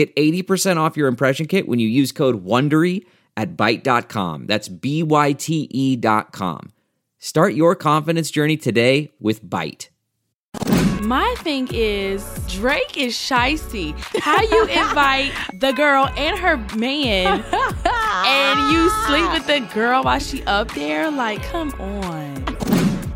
Get 80% off your impression kit when you use code WONDERY at Byte.com. That's B-Y-T-E dot com. Start your confidence journey today with Byte. My thing is Drake is shisty. How you invite the girl and her man and you sleep with the girl while she up there? Like, come on.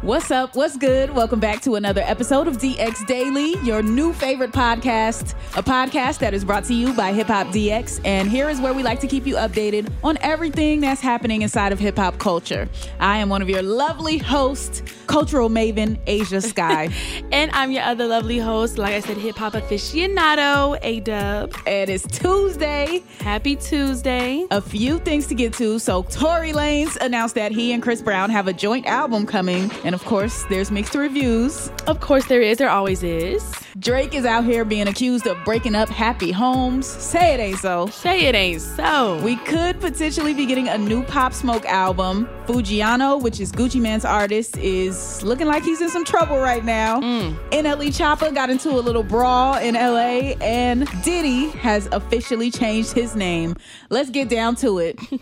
What's up? What's good? Welcome back to another episode of DX Daily, your new favorite podcast, a podcast that is brought to you by Hip Hop DX. And here is where we like to keep you updated on everything that's happening inside of hip hop culture. I am one of your lovely hosts, cultural maven, Ashia Skye. and I'm your other lovely host, like I said, hip hop aficionado, A Dub. And it's Tuesday. Happy Tuesday. A few things to get to. So, Tory Lanez announced that he and Chris Brown have a joint album coming. And of course, there's mixed reviews. Of course, there is. There always is. Drake is out here being accused of breaking up happy homes. Say it ain't so. Say it ain't so. We could potentially be getting a new Pop Smoke album. Foogiano, which is Gucci Mane's artist, is looking like he's in some trouble right now. Mm. NLE Choppa got into a little brawl in LA, and Diddy has officially changed his name. Let's get down to it.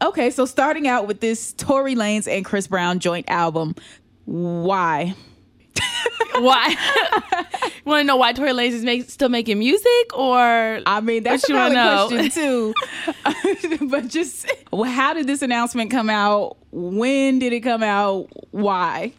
Okay, so starting out with this Tory Lanez and Chris Brown joint album, why? why? want to know why Tory Lanez is make, still making music, or I mean that's valid question too. but just how did this announcement come out? When did it come out? Why?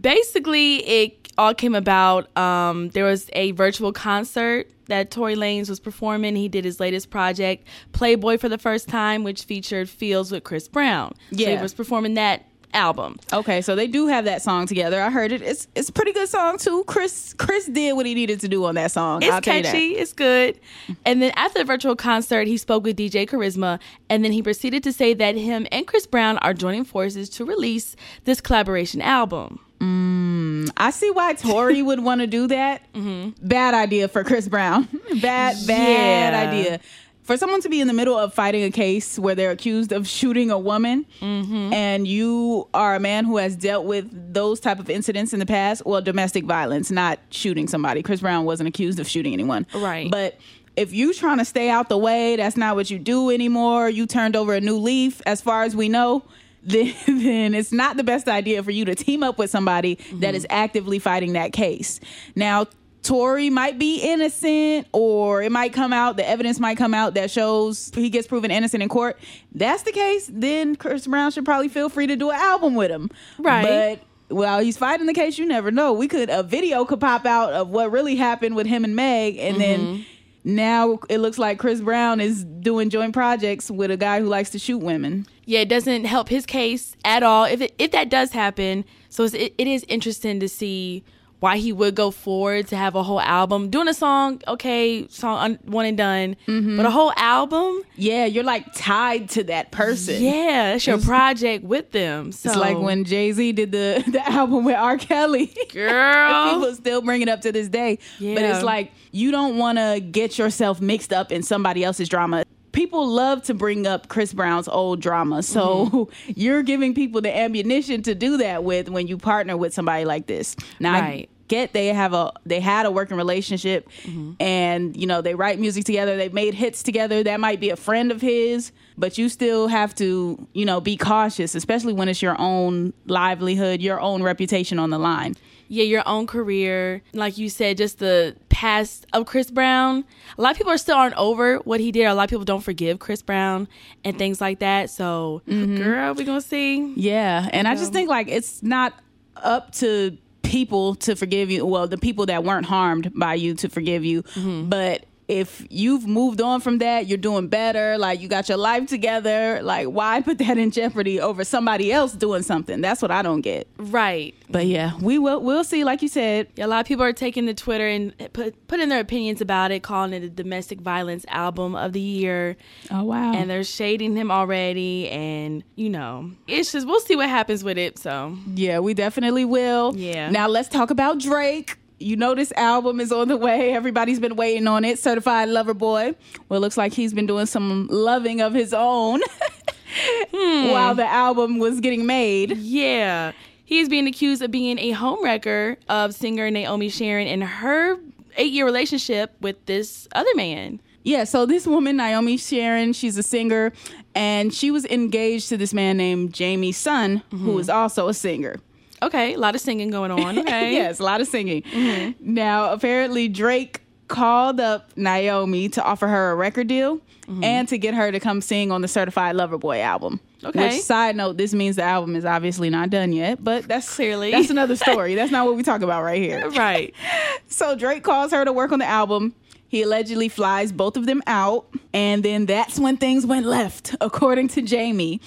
Basically, it all came about. Um, there was a virtual concert that Tory Lanez was performing. He did his latest project, Playboy, for the first time, which featured Feels with Chris Brown. Yeah, so he was performing that album. Okay, so they do have that song together. I heard it. It's it's a pretty good song too. Chris Chris did what he needed to do on that song. It's catchy. It's good. And then after the virtual concert, he spoke with DJ Carisma, and then he proceeded to say that him and Chris Brown are joining forces to release this collaboration album. Mm, I see why Tory would want to do that. Mm-hmm. Bad idea for Chris Brown. bad, bad yeah. idea for someone to be in the middle of fighting a case where they're accused of shooting a woman mm-hmm. and you are a man who has dealt with those type of incidents in the past well domestic violence not shooting somebody. Chris brown wasn't accused of shooting anyone. Right. But if you trying to stay out the way that's not what you do anymore. You turned over a new leaf as far as we know then, then it's not the best idea for you to team up with somebody mm-hmm. that is actively fighting that case. Now Tory might be innocent, or it might come out, the evidence might come out that shows he gets proven innocent in court. That's the case, then Chris Brown should probably feel free to do an album with him. Right. But while he's fighting the case, you never know. We could a video could pop out of what really happened with him and Meg, and mm-hmm. then now it looks like Chris Brown is doing joint projects with a guy who likes to shoot women. Yeah, it doesn't help his case at all. If it, if that does happen, so it, it is interesting to see why he would go forward to have a whole album. Doing a song, okay, song un- one and done, mm-hmm. but a whole album? Yeah, you're like tied to that person. Yeah, it's your project with them. So. It's like when Jay Z did the, the album with R. Kelly. Girl. People still bring it up to this day. Yeah. But it's like, you don't want to get yourself mixed up in somebody else's drama people love to bring up Chris Brown's old drama. So mm-hmm. you're giving people the ammunition to do that with when you partner with somebody like this. Now right. I get they have a they had a working relationship mm-hmm. and you know they write music together, they made hits together. That might be a friend of his, but you still have to, you know, be cautious, especially when it's your own livelihood, your own reputation on the line yeah, your own career. Like you said, just the past of Chris Brown. A lot of people are still aren't over what he did. A lot of people don't forgive Chris Brown and things like that. So, mm-hmm. girl, we gonna see. Yeah, and I just think like it's not up to people to forgive you. Well, the people that weren't harmed by you to forgive you, mm-hmm. but if you've moved on from that, you're doing better, like you got your life together, like why put that in jeopardy over somebody else doing something? That's what I don't get. Right. But yeah, we will we'll see like you said. Yeah, a lot of people are taking to Twitter and put putting their opinions about it, calling it a domestic violence album of the year. Oh wow. And they're shading him already and you know, it's just we'll see what happens with it, so. Yeah, we definitely will. Yeah. Now let's talk about Drake you know this album is on the way. Everybody's been waiting on it. Certified Lover Boy. Well, it looks like he's been doing some loving of his own hmm. while the album was getting made. Yeah. He's being accused of being a homewrecker of singer Naomi Sharon and her eight year relationship with this other man. Yeah, so this woman, Naomi Sharon, she's a singer, and she was engaged to this man named Jamie Sun, mm-hmm. who is also a singer. Okay, a lot of singing going on. Okay. yes, a lot of singing. Mm-hmm. Now, apparently, Drake called up Naomi to offer her a record deal mm-hmm. and to get her to come sing on the Certified Lover Boy album. Okay. Which, side note, this means the album is obviously not done yet, but that's clearly that's another story. that's not what we talk about right here. Right. so Drake calls her to work on the album. He allegedly flies both of them out, and then that's when things went left, according to Jamie.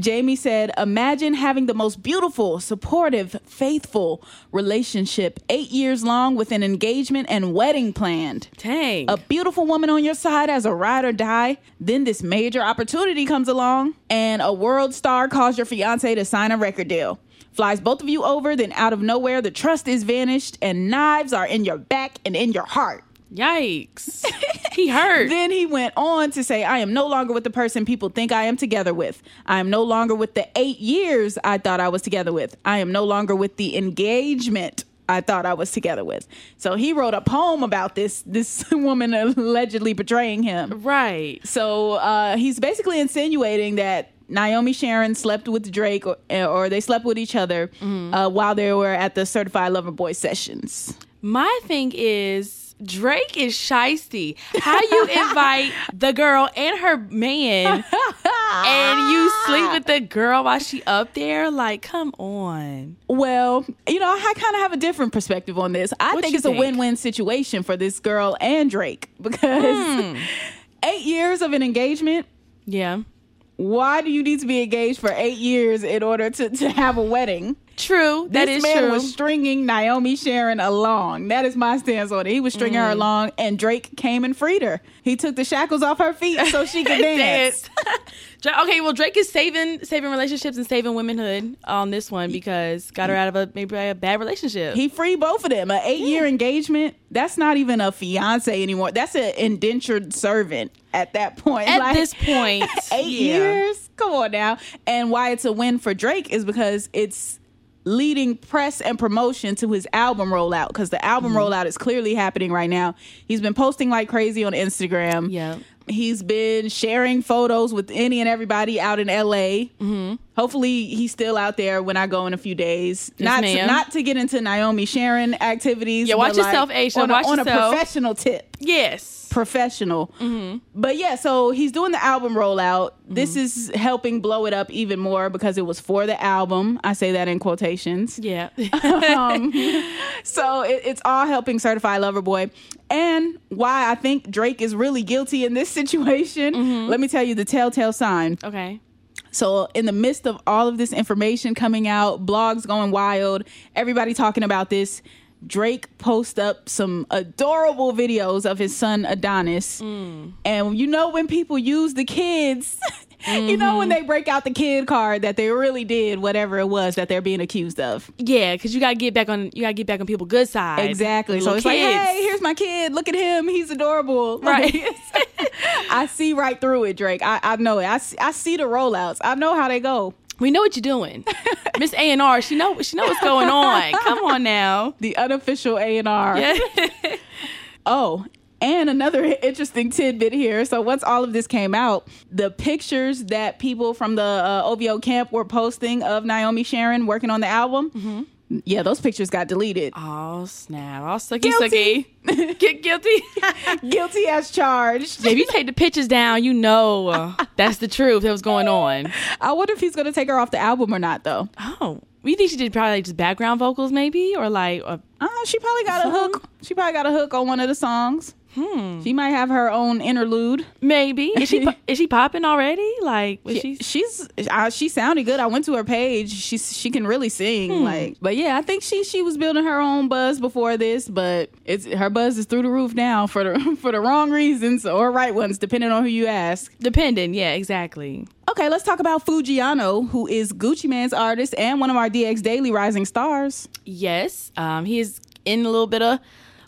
Jamie said, Imagine having the most beautiful, supportive, faithful relationship eight years long with an engagement and wedding planned. Dang. A beautiful woman on your side as a ride or die. Then this major opportunity comes along, and a world star calls your fiance to sign a record deal flies both of you over, then out of nowhere, the trust is vanished, and knives are in your back and in your heart. Yikes. he hurt. then he went on to say, I am no longer with the person people think I am together with. I am no longer with the eight years I thought I was together with. I am no longer with the engagement I thought I was together with. So he wrote a poem about this this woman allegedly betraying him. Right. So uh, he's basically insinuating that Naomi Sharon slept with Drake or, or they slept with each other mm-hmm. uh, while they were at the Certified Lover Boy sessions. My thing is Drake is shisty. How you invite the girl and her man and you sleep with the girl while she up there? Like, come on. Well, you know, I kind of have a different perspective on this. I what think it's think? a win-win situation for this girl and Drake because mm. eight years of an engagement. Yeah. Why do you need to be engaged for eight years in order to, to have a wedding? True. That this is man true. was stringing Naomi Sharon along. That is my stance on it. He was stringing mm. her along, and Drake came and freed her. He took the shackles off her feet so she could dance. okay, well, Drake is saving saving relationships and saving womanhood on this one because got her out of a maybe a bad relationship. He freed both of them. An eight year yeah. engagement. That's not even a fiance anymore. That's an indentured servant at that point. At like, this point, eight yeah. years. Come on now. And why it's a win for Drake is because it's leading press and promotion to his album rollout because the album mm-hmm. rollout is clearly happening right now. He's been posting like crazy on Instagram. Yeah. He's been sharing photos with any and everybody out in LA. Mm-hmm. Hopefully, he's still out there when I go in a few days. Yes, not to, not to get into Naomi Sharon activities. Yeah, watch yourself, like Ashia. On, watch a, on yourself. a professional tip. Yes professional. Mm-hmm. But yeah, so he's doing the album rollout. Mm-hmm. This is helping blow it up even more because it was for the album. I say that in quotations. Yeah. um, so it, it's all helping certify Lover Boy. And why I think Drake is really guilty in this situation. Mm-hmm. Let me tell you the telltale sign. Okay. So, in the midst of all of this information coming out, blogs going wild, everybody talking about this, Drake post up some adorable videos of his son Adonis. Mm. And you know when people use the kids, mm-hmm. you know when mm-hmm. they break out the kid card that they really did whatever it was that they're being accused of. Yeah, because you gotta get back on you gotta get back on people's good side. Exactly. So it's kids. like, hey, here's my kid. Look at him. He's adorable. Right. I see right through it, Drake. I, I know it. I see, I see the rollouts. I know how they go. We know what you're doing, Miss A and R. She know she know what's going on. Come on now, the unofficial A and R. Yeah. oh, and another interesting tidbit here. So once all of this came out, the pictures that people from the uh, OVO camp were posting of Naomi Sharon working on the album, mm-hmm. Yeah, those pictures got deleted. Oh snap! All sucky guilty. sucky. Get guilty. guilty as charged. If you take the pictures down, you know that's the truth. That was going on. I wonder if he's gonna take her off the album or not, though. Oh, we think she did probably like just background vocals, maybe, or like. Uh, uh she probably got song? a hook. She probably got a hook on one of the songs. Hmm. She might have her own interlude. Maybe is she is she popping already? Like she, she's uh, she sounded good. I went to her page. She she can really sing. Hmm. Like, but yeah, I think she she was building her own buzz before this, but it's her buzz is through the roof now for the for the wrong reasons or right ones, depending on who you ask. Depending, yeah, exactly. Okay, let's talk about Foogiano, who is Gucci Mane's artist and one of our DX Daily rising stars. Yes, um, he is in a little bit of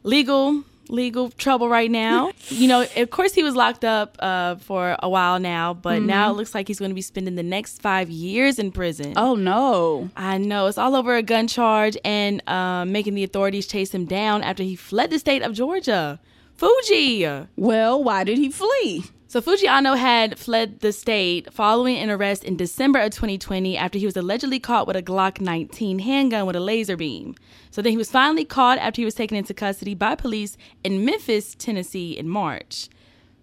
legal legal trouble right now. you know, of course, he was locked up uh, for a while now, but mm-hmm. now it looks like he's going to be spending the next five years in prison. Oh, no. I know. It's all over a gun charge and uh, making the authorities chase him down after he fled the state of Georgia. Foogi. Well, why did he flee? So Foogiano had fled the state following an arrest in December of 2020 after he was allegedly caught with a Glock 19 handgun with a laser beam. So then he was finally caught after he was taken into custody by police in Memphis, Tennessee in March.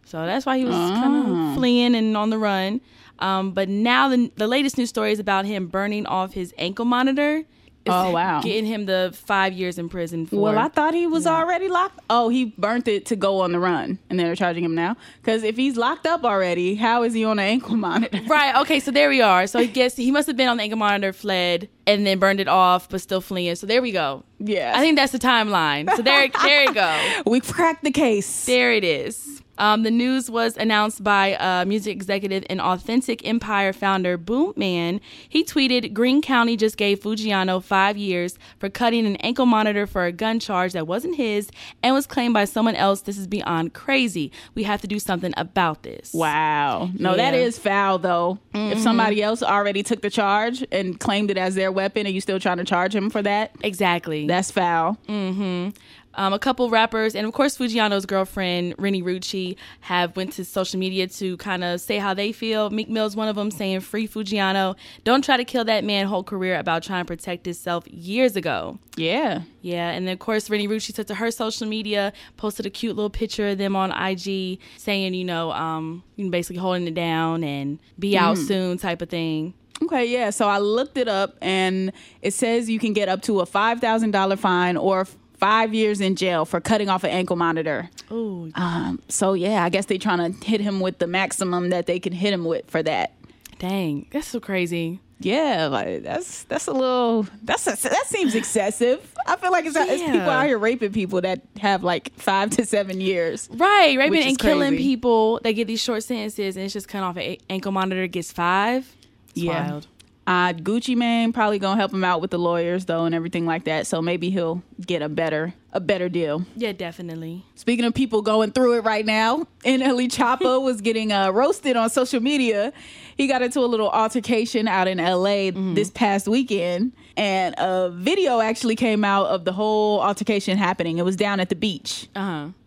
So that's why he was kind of ah. fleeing and on the run. Um, but now the, the latest news story is about him burning off his ankle monitor oh wow! Getting him the five years in prison for. Well, I thought he was yeah. already locked. Oh, he burnt it to go on the run, and they're charging him now. Because if he's locked up already, how is he on an ankle monitor? Right. Okay. So there we are. So I guess he must have been on the ankle monitor, fled, and then burned it off, but still fleeing. So there we go. Yeah. I think that's the timeline. So there, there you go. We've cracked the case. There it is. Um, the news was announced by uh, music executive and Authentic Empire founder Boomman. He tweeted, "Greene County just gave Foogiano five years for cutting an ankle monitor for a gun charge that wasn't his and was claimed by someone else. This is beyond crazy. We have to do something about this." Wow. No, yeah. that is foul though. Mm-hmm. If somebody else already took the charge and claimed it as their weapon, and you still trying to charge him for that? Exactly. That's foul. Mm-hmm. Um, a couple rappers and of course Foogiano's girlfriend Renni Rucci have went to social media to kind of say how they feel. Meek Mill's one of them saying free Foogiano. Don't try to kill that man whole career about trying to protect himself years ago. Yeah. Yeah, and then of course Renni Rucci took to her social media, posted a cute little picture of them on IG saying, you know, um, basically holding it down and be out mm. soon type of thing. Okay, yeah. So I looked it up and it says you can get up to a $5,000 fine or five years in jail for cutting off an ankle monitor. Oh. Um, so yeah, I guess they trying to hit him with the maximum that they can hit him with for that. Dang, that's so crazy. Yeah, like that's that's a little that's a, that seems excessive. I feel like it's, yeah. it's, people out here raping people that have like five to seven years. Right, raping and killing people. They get these short sentences, and it's just cut off an ankle monitor gets five. It's yeah. Wild. Uh, Gucci Mane probably gonna help him out with the lawyers though and everything like that. So maybe he'll get a better a better deal. Yeah, definitely. Speaking of people going through it right now, NLE Choppa was getting uh, roasted on social media. He got into a little altercation out in LA mm-hmm. this past weekend, and a video actually came out of the whole altercation happening. It was down at the beach. Uh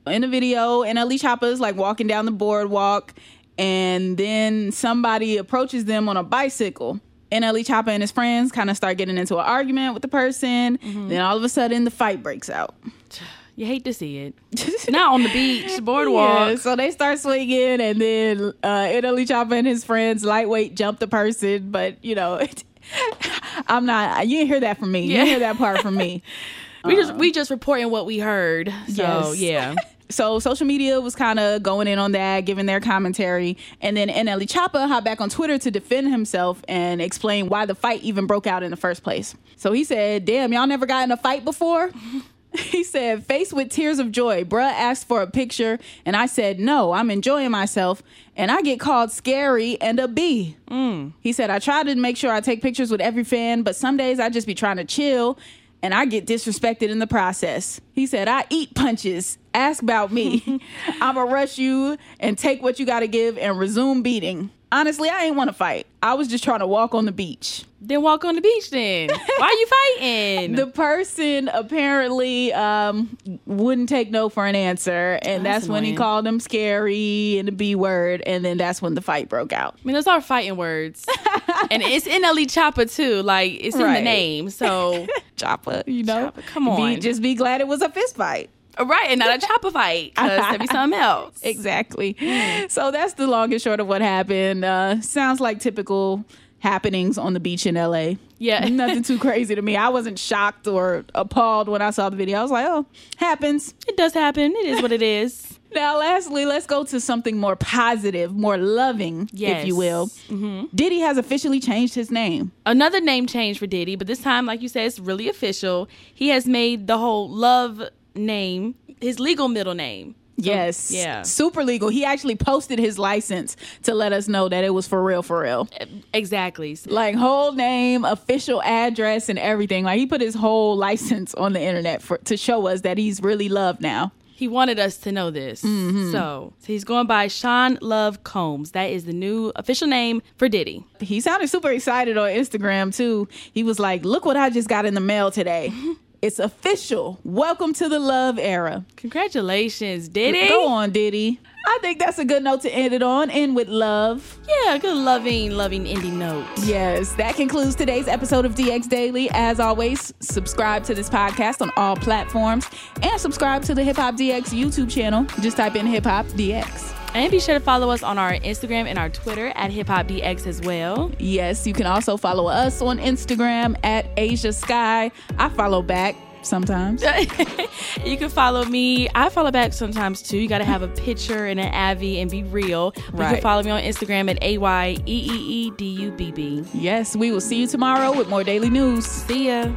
huh. In the video, NLE Choppa is like walking down the boardwalk, and then somebody approaches them on a bicycle NLE Choppa and his friends kind of start getting into an argument with the person. Mm-hmm. Then all of a sudden, the fight breaks out. You hate to see it. Not on the beach, boardwalk. Yeah, so they start swinging, and then uh, NLE Choppa and his friends lightweight jump the person. But you know, I'm not. You didn't hear that from me. Yeah. You didn't hear that part from me. we just we just reporting what we heard. So yes. yeah so social media was kind of going in on that, giving their commentary, and then NLE Choppa hopped back on Twitter to defend himself and explain why the fight even broke out in the first place. So he said, "Damn, y'all never got in a fight before." he said, faced with tears of joy, bruh asked for a picture, and I said, no, I'm enjoying myself, and I get called scary and a B. Mm. He said, I try to make sure I take pictures with every fan, but some days I just be trying to chill and I get disrespected in the process. He said, I eat punches. Ask about me. I'ma rush you and take what you gotta give and resume beating. Honestly, I ain't wanna fight. I was just trying to walk on the beach. Then walk on the beach. Then why are you fighting? the person apparently um, wouldn't take no for an answer, and That's that's, when he called him scary and the B word, and then that's when the fight broke out. I mean, those are fighting words, and it's in NLE Choppa too. Like it's in the name. So Chopper, you know, Chopper, come Be- on. just be glad it was a fist fight. Right, and not a fight because there'd be something else. Exactly. So that's the long and short of what happened. Uh, sounds like typical happenings on the beach in LA. Yeah. Nothing too crazy to me. I wasn't shocked or appalled when I saw the video. I was like, oh, happens. It does happen. It is what it is. Now, lastly, let's go to something more positive, more loving, if you will. Diddy has officially changed his name. Another name change for Diddy, but this time, like you said, it's really official. He has made the whole love name his legal middle name. Yes. yeah. Super legal. He actually posted his license to let us know that it was for real, for real. Eh, exactly. Like whole name, official address, and everything. Like he put his whole license on the internet for to show us that he's really loved now. He wanted us to know this. Mm-hmm. So, so he's going by Sean Love Combs. That is the new official name for Diddy. He sounded super excited on Instagram too. He was like, "Look what I just got in the mail today. it's official. Welcome to the love era." Congratulations, Diddy. Go on, Diddy. I think that's a good note to end it on. End with love. Yeah, good loving, loving indie note. Yes, that concludes today's episode of DX Daily. As always, subscribe to this podcast on all platforms and subscribe to the Hip Hop DX YouTube channel. Just type in Hip Hop DX. And be sure to follow us on our Instagram and our Twitter at Hip Hop DX as well. Yes, you can also follow us on Instagram at Ashia Skye. I follow back sometimes. you can follow me. I follow back sometimes too. You got to have a picture and an Avi and be real. But You can follow me on Instagram at A Y E E E D U B B. Yes, we will see you tomorrow with more daily news. See ya.